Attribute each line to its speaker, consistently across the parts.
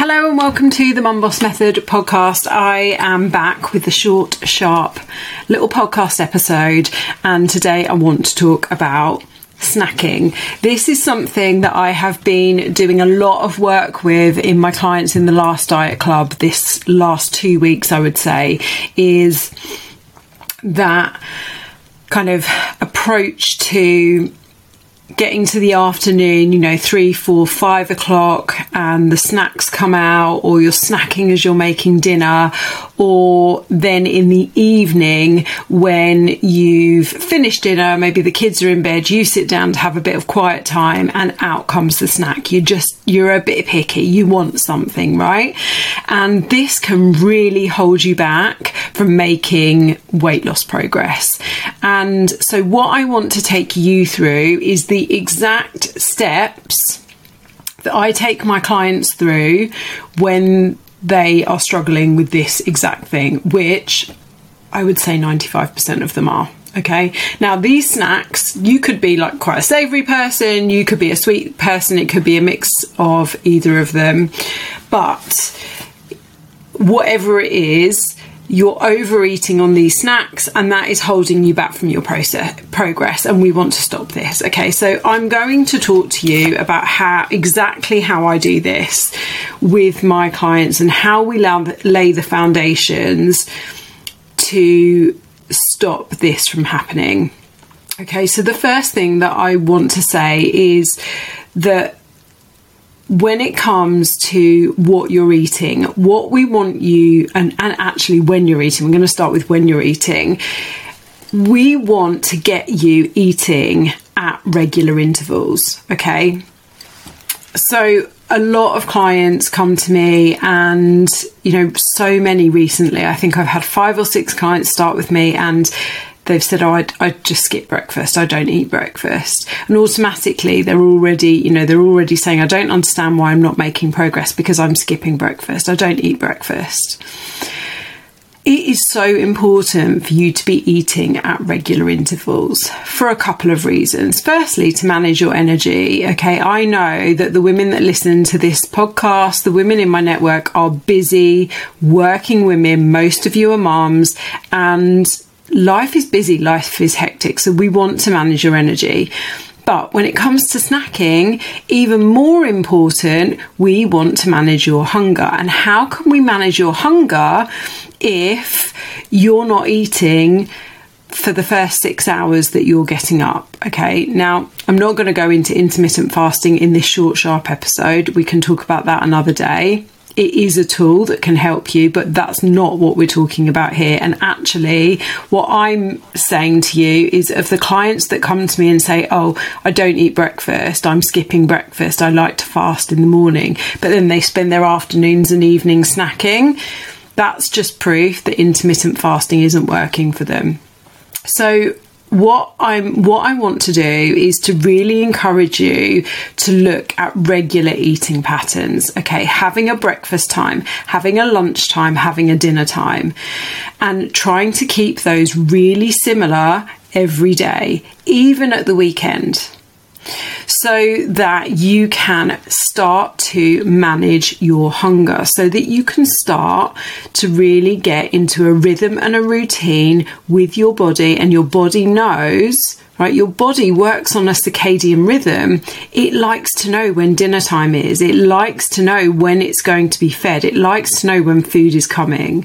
Speaker 1: Hello and welcome to the Mum Boss Method podcast. I am back with the short, sharp little podcast episode, and today I want to talk about snacking. This is something that I have been doing a lot of work with in my clients in the last diet club this last two weeks, I would say, is that kind of approach to getting to the afternoon, you know, three, four, five o'clock, and the snacks come out, or you're snacking as you're making dinner, or then in the evening when you've finished dinner, maybe the kids are in bed, you sit down to have a bit of quiet time, and out comes the snack. You just, you're a bit picky, you want something, right? And this can really hold you back from making weight loss progress. And so, what I want to take you through is the the exact steps that I take my clients through when they are struggling with this exact thing, which I would say 95% of them are. Okay, now these snacks, you could be like quite a savory person, you could be a sweet person, it could be a mix of either of them, but whatever it is, you're overeating on these snacks and that is holding you back from your process progress and we want to stop this okay? So i'm going to talk to you about how exactly how i do this with my clients and how we lay the foundations to stop this from happening okay? So the first thing that i want to say is that when it comes to what you're eating, what we want you, and, and actually when you're eating, we're going to start with when you're eating. We want to get you eating at regular intervals, okay? So, a lot of clients come to me, and you know, so many recently. I think I've had five or six clients start with me, and they've said, "Oh, I, I just skip breakfast. I don't eat breakfast," and automatically they're already, you know, they're already saying, "I don't understand why I'm not making progress because I'm skipping breakfast. I don't eat breakfast." It is so important for you to be eating at regular intervals for a couple of reasons. Firstly, to manage your energy. Okay, I know that the women that listen to this podcast, the women in my network are busy working women. Most of you are moms and life is busy, life is hectic, so we want to manage your energy. But when it comes to snacking, even more important, we want to manage your hunger. And how can we manage your hunger if you're not eating? for the first six hours that you're getting up. Okay, now I'm not going to go into intermittent fasting in this short, sharp episode. We can talk about that another day it is a tool that can help you, but that's not what we're talking about here. And actually, what I'm saying to you is of the clients that come to me and say, Oh, I don't eat breakfast, I'm skipping breakfast, I like to fast in the morning, but then they spend their afternoons and evenings snacking, that's just proof that intermittent fasting isn't working for them. So, what I'm what I want to do is to really encourage you to look at regular eating patterns. Okay, having a breakfast time, having a lunch time, having a dinner time, and trying to keep those really similar every day, even at the weekend so that you can start to manage your hunger, so that you can start to really get into a rhythm and a routine with your body, and your body knows. Right, your body works on a circadian rhythm. It likes to know when dinner time is. It likes to know when it's going to be fed. It likes to know when food is coming.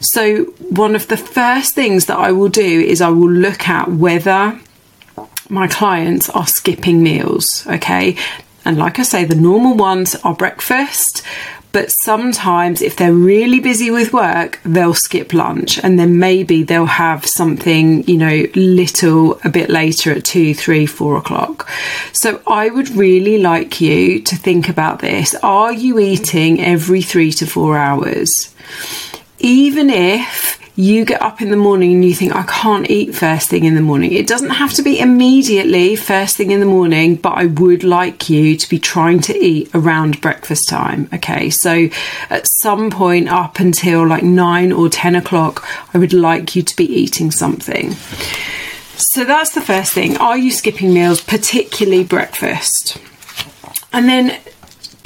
Speaker 1: So, one of the first things that I will do is I will look at whether my clients are skipping meals, okay? And like I say, the normal ones are breakfast, but sometimes if they're really busy with work, they'll skip lunch and then maybe they'll have something, you know, little a bit later at two, three, four o'clock. So I would really like you to think about this. Are you eating every three to four hours? Even if you get up in the morning and you think, I can't eat first thing in the morning. It doesn't have to be immediately first thing in the morning, but I would like you to be trying to eat around breakfast time. Okay, so at some point up until like nine or 10 o'clock, I would like you to be eating something. So that's the first thing. Are you skipping meals, particularly breakfast? And then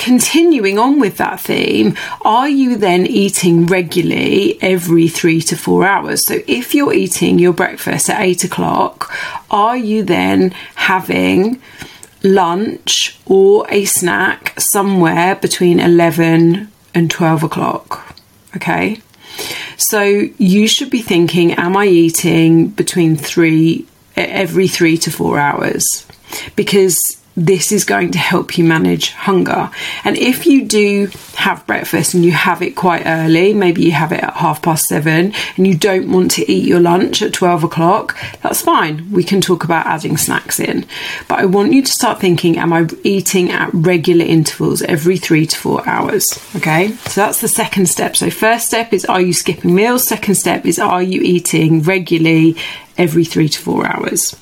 Speaker 1: continuing on with that theme, are you then eating regularly every three to four hours? So if you're eating your breakfast at eight o'clock, are you then having lunch or a snack somewhere between 11 and 12 o'clock? Okay. So you should be thinking, am I eating between three, every three to four hours? Because this is going to help you manage hunger. And if you do have breakfast and you have it quite early, maybe you have it at half past seven and you don't want to eat your lunch at 12 o'clock, that's fine. We can talk about adding snacks in. But I want you to start thinking, am I eating at regular intervals every three to four hours? Okay, so that's the second step. So, first step is are you skipping meals? Second step is are you eating regularly every three to four hours?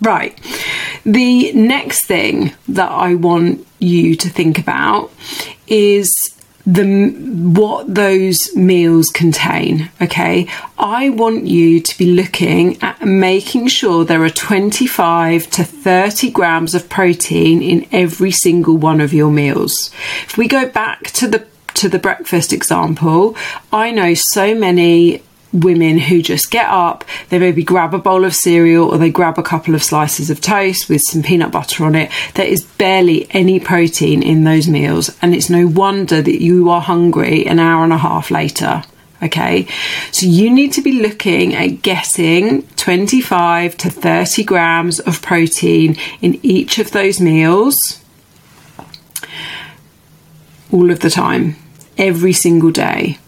Speaker 1: Right. The next thing that I want you to think about is the what those meals contain okay i want you to be looking at making sure there are 25 to 30 grams of protein in every single one of your meals if we go back to the to the breakfast example i know so many women who just get up, they maybe grab a bowl of cereal or they grab a couple of slices of toast with some peanut butter on it. There is barely any protein in those meals, and it's no wonder that you are hungry an hour and a half later. Okay, so you need to be looking at getting 25 to 30 grams of protein in each of those meals all of the time, every single day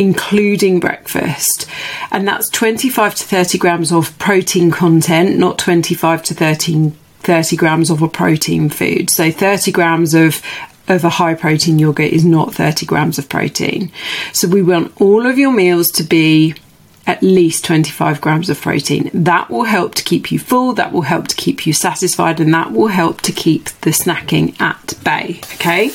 Speaker 1: including breakfast. And that's 25 to 30 grams of protein content, not 25 to 13, 30 grams of a protein food. So 30 grams of of a high protein yogurt is not 30 grams of protein. So we want all of your meals to be at least 25 grams of protein. That will help to keep you full, that will help to keep you satisfied, and that will help to keep the snacking at bay. Okay,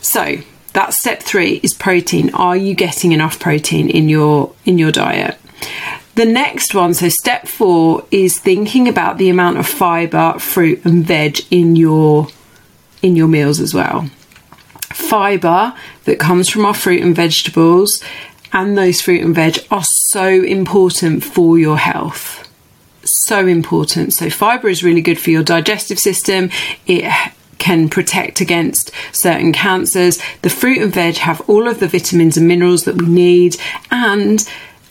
Speaker 1: so that's step three is protein. Are you getting enough protein in your in your diet? The next one, so step four, is thinking about the amount of fiber, fruit, and veg in your in your meals as well. Fiber that comes from our fruit and vegetables, and those fruit and veg are so important for your health. So important. So fiber is really good for your digestive system. It can protect against certain cancers. The fruit and veg have all of the vitamins and minerals that we need, and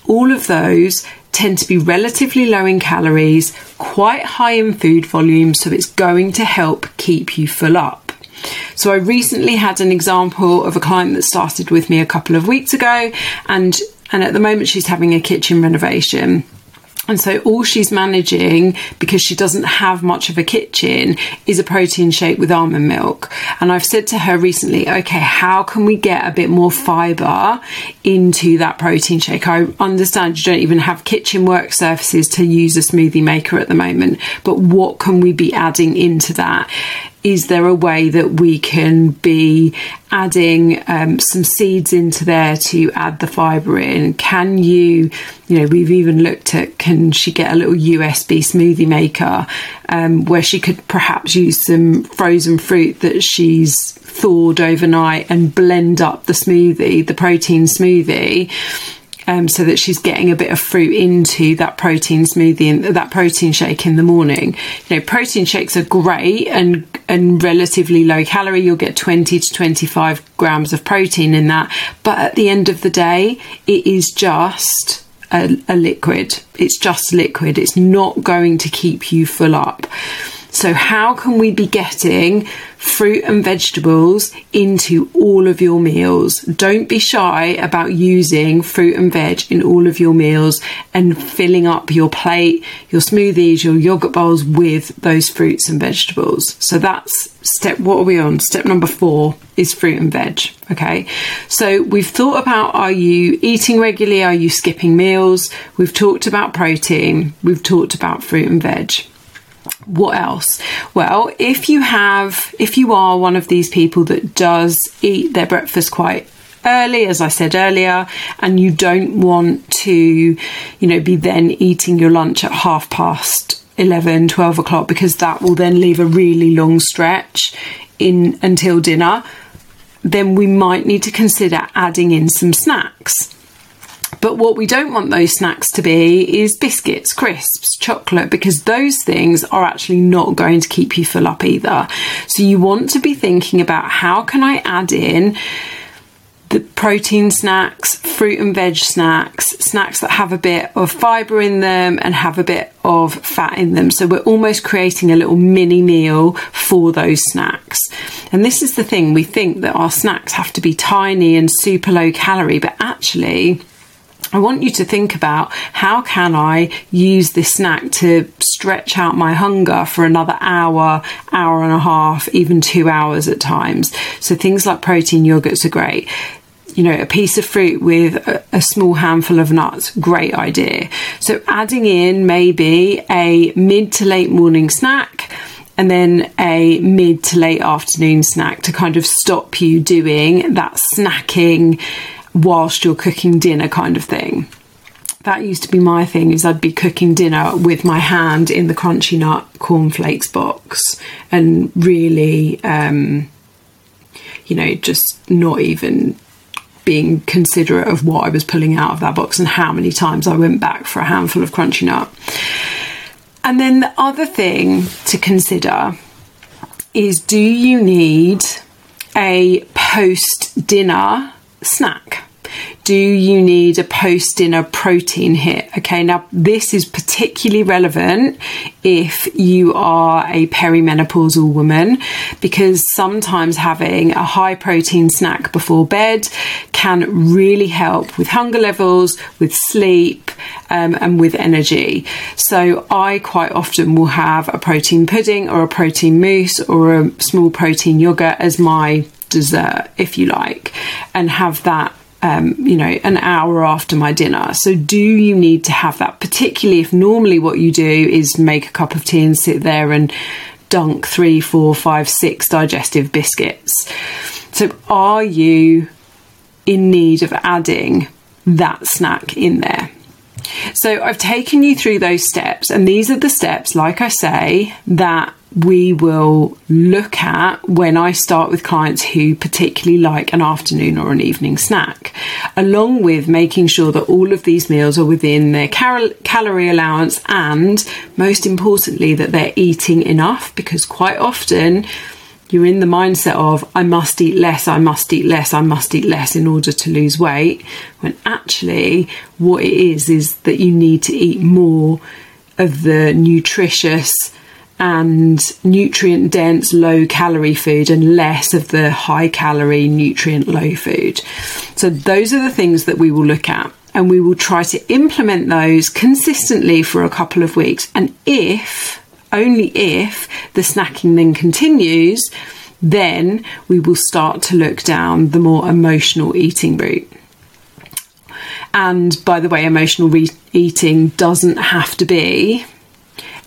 Speaker 1: all of those tend to be relatively low in calories, quite high in food volume, so it's going to help keep you full up. So, I recently had an example of a client that started with me a couple of weeks ago, and, and at the moment she's having a kitchen renovation and so all she's managing, because she doesn't have much of a kitchen, is a protein shake with almond milk. And I've said to her recently, okay, how can we get a bit more fibre into that protein shake? I understand you don't even have kitchen work surfaces to use a smoothie maker at the moment, but what can we be adding into that? Is there a way that we can be adding um, some seeds into there to add the fibre in? Can you, you know, we've even looked at can she get a little USB smoothie maker um, where she could perhaps use some frozen fruit that she's thawed overnight and blend up the smoothie, the protein smoothie um, so that she's getting a bit of fruit into that protein smoothie and that protein shake in the morning. You know, protein shakes are great and and relatively low calorie. You'll get 20 to 25 grams of protein in that, but at the end of the day, it is just a, a liquid. It's just liquid. It's not going to keep you full up. So, how can we be getting fruit and vegetables into all of your meals? Don't be shy about using fruit and veg in all of your meals and filling up your plate, your smoothies, your yogurt bowls with those fruits and vegetables. So, that's step what are we on? Step number four is fruit and veg. Okay, so we've thought about are you eating regularly? Are you skipping meals? We've talked about protein, we've talked about fruit and veg what else? Well, if you have, if you are one of these people that does eat their breakfast quite early, as I said earlier, and you don't want to, you know, be then eating your lunch at half past 11, 12 o'clock, because that will then leave a really long stretch in until dinner, then we might need to consider adding in some snacks. But what we don't want those snacks to be is biscuits, crisps, chocolate, because those things are actually not going to keep you full up either. So you want to be thinking about how can I add in the protein snacks, fruit and veg snacks, snacks that have a bit of fibre in them and have a bit of fat in them. So we're almost creating a little mini meal for those snacks. And this is the thing we think that our snacks have to be tiny and super low calorie, but actually, I want you to think about how can I use this snack to stretch out my hunger for another hour, hour and a half, even two hours at times. So things like protein yogurts are great you know, a piece of fruit with a, a, small handful of nuts, great idea. So adding in maybe a mid to late morning snack and then a mid to late afternoon snack to kind of stop you doing that snacking whilst you're cooking dinner kind of thing. That used to be my thing is I'd be cooking dinner with my hand in the crunchy nut cornflakes box and really um, you know just not even being considerate of what I was pulling out of that box and how many times I went back for a handful of crunchy nut. And then the other thing to consider is do you need a post dinner snack? do you need a post dinner protein hit? Okay, now this is particularly relevant if you are a perimenopausal woman because sometimes having a high protein snack before bed can really help with hunger levels, with sleep, um, and with energy. So I quite often will have a protein pudding or a protein mousse or a small protein yogurt as my dessert, if you like, and have that um, you know, an hour after my dinner. So, do you need to have that? Particularly if normally what you do is make a cup of tea and sit there and dunk three, four, five, six digestive biscuits. So, are you in need of adding that snack in there? So, I've taken you through those steps, and these are the steps, like I say, that we will look at when I start with clients who particularly like an afternoon or an evening snack, along with making sure that all of these meals are within their cal- calorie allowance and, most importantly, that they're eating enough because quite often you're in the mindset of, I must eat less, I must eat less, I must eat less in order to lose weight, when actually what it is is that you need to eat more of the nutritious and nutrient dense low calorie food and less of the high calorie nutrient low food. So those are the things that we will look at and we will try to implement those consistently for a couple of weeks. And if, only if, the snacking then continues, then we will start to look down the more emotional eating route. And by the way, emotional re- eating doesn't have to be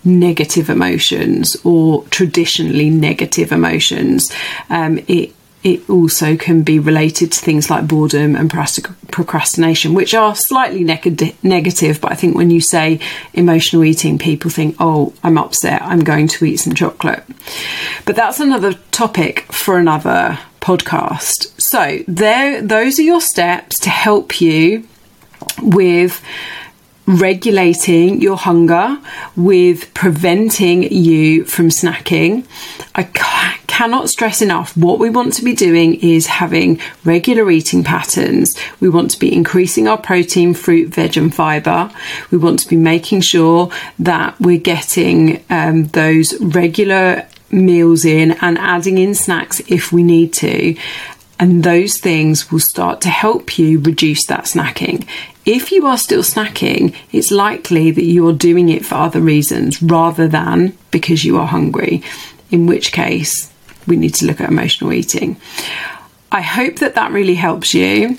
Speaker 1: negative emotions or traditionally negative emotions. Um, it it also can be related to things like boredom and procrastination, which are slightly neg- negative. But I think when you say emotional eating, people think, oh, I'm upset, I'm going to eat some chocolate. But that's another topic for another podcast. So, there, those are your steps to help you with regulating your hunger with preventing you from snacking. I cannot stress enough what we want to be doing is having regular eating patterns. We want to be increasing our protein, fruit, veg, and fiber. We want to be making sure that we're getting um, those regular meals in and adding in snacks if we need to. And those things will start to help you reduce that snacking. If you are still snacking, it's likely that you are doing it for other reasons rather than because you are hungry, in which case we need to look at emotional eating. I hope that that really helps you.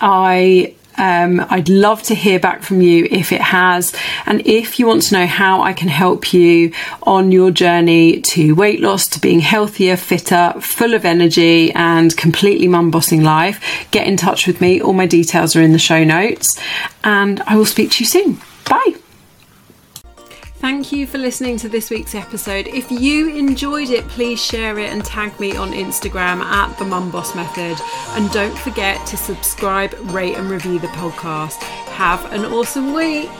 Speaker 1: I um, I'd love to hear back from you if it has. And if you want to know how I can help you on your journey to weight loss, to being healthier, fitter, full of energy, and completely mum bossing life, get in touch with me. All my details are in the show notes. And I will speak to you soon. Bye. Thank you for listening to this week's episode. If you enjoyed it, please share it and tag me on Instagram at the Mum Boss Method. And don't forget to subscribe, rate, and review the podcast. Have an awesome week.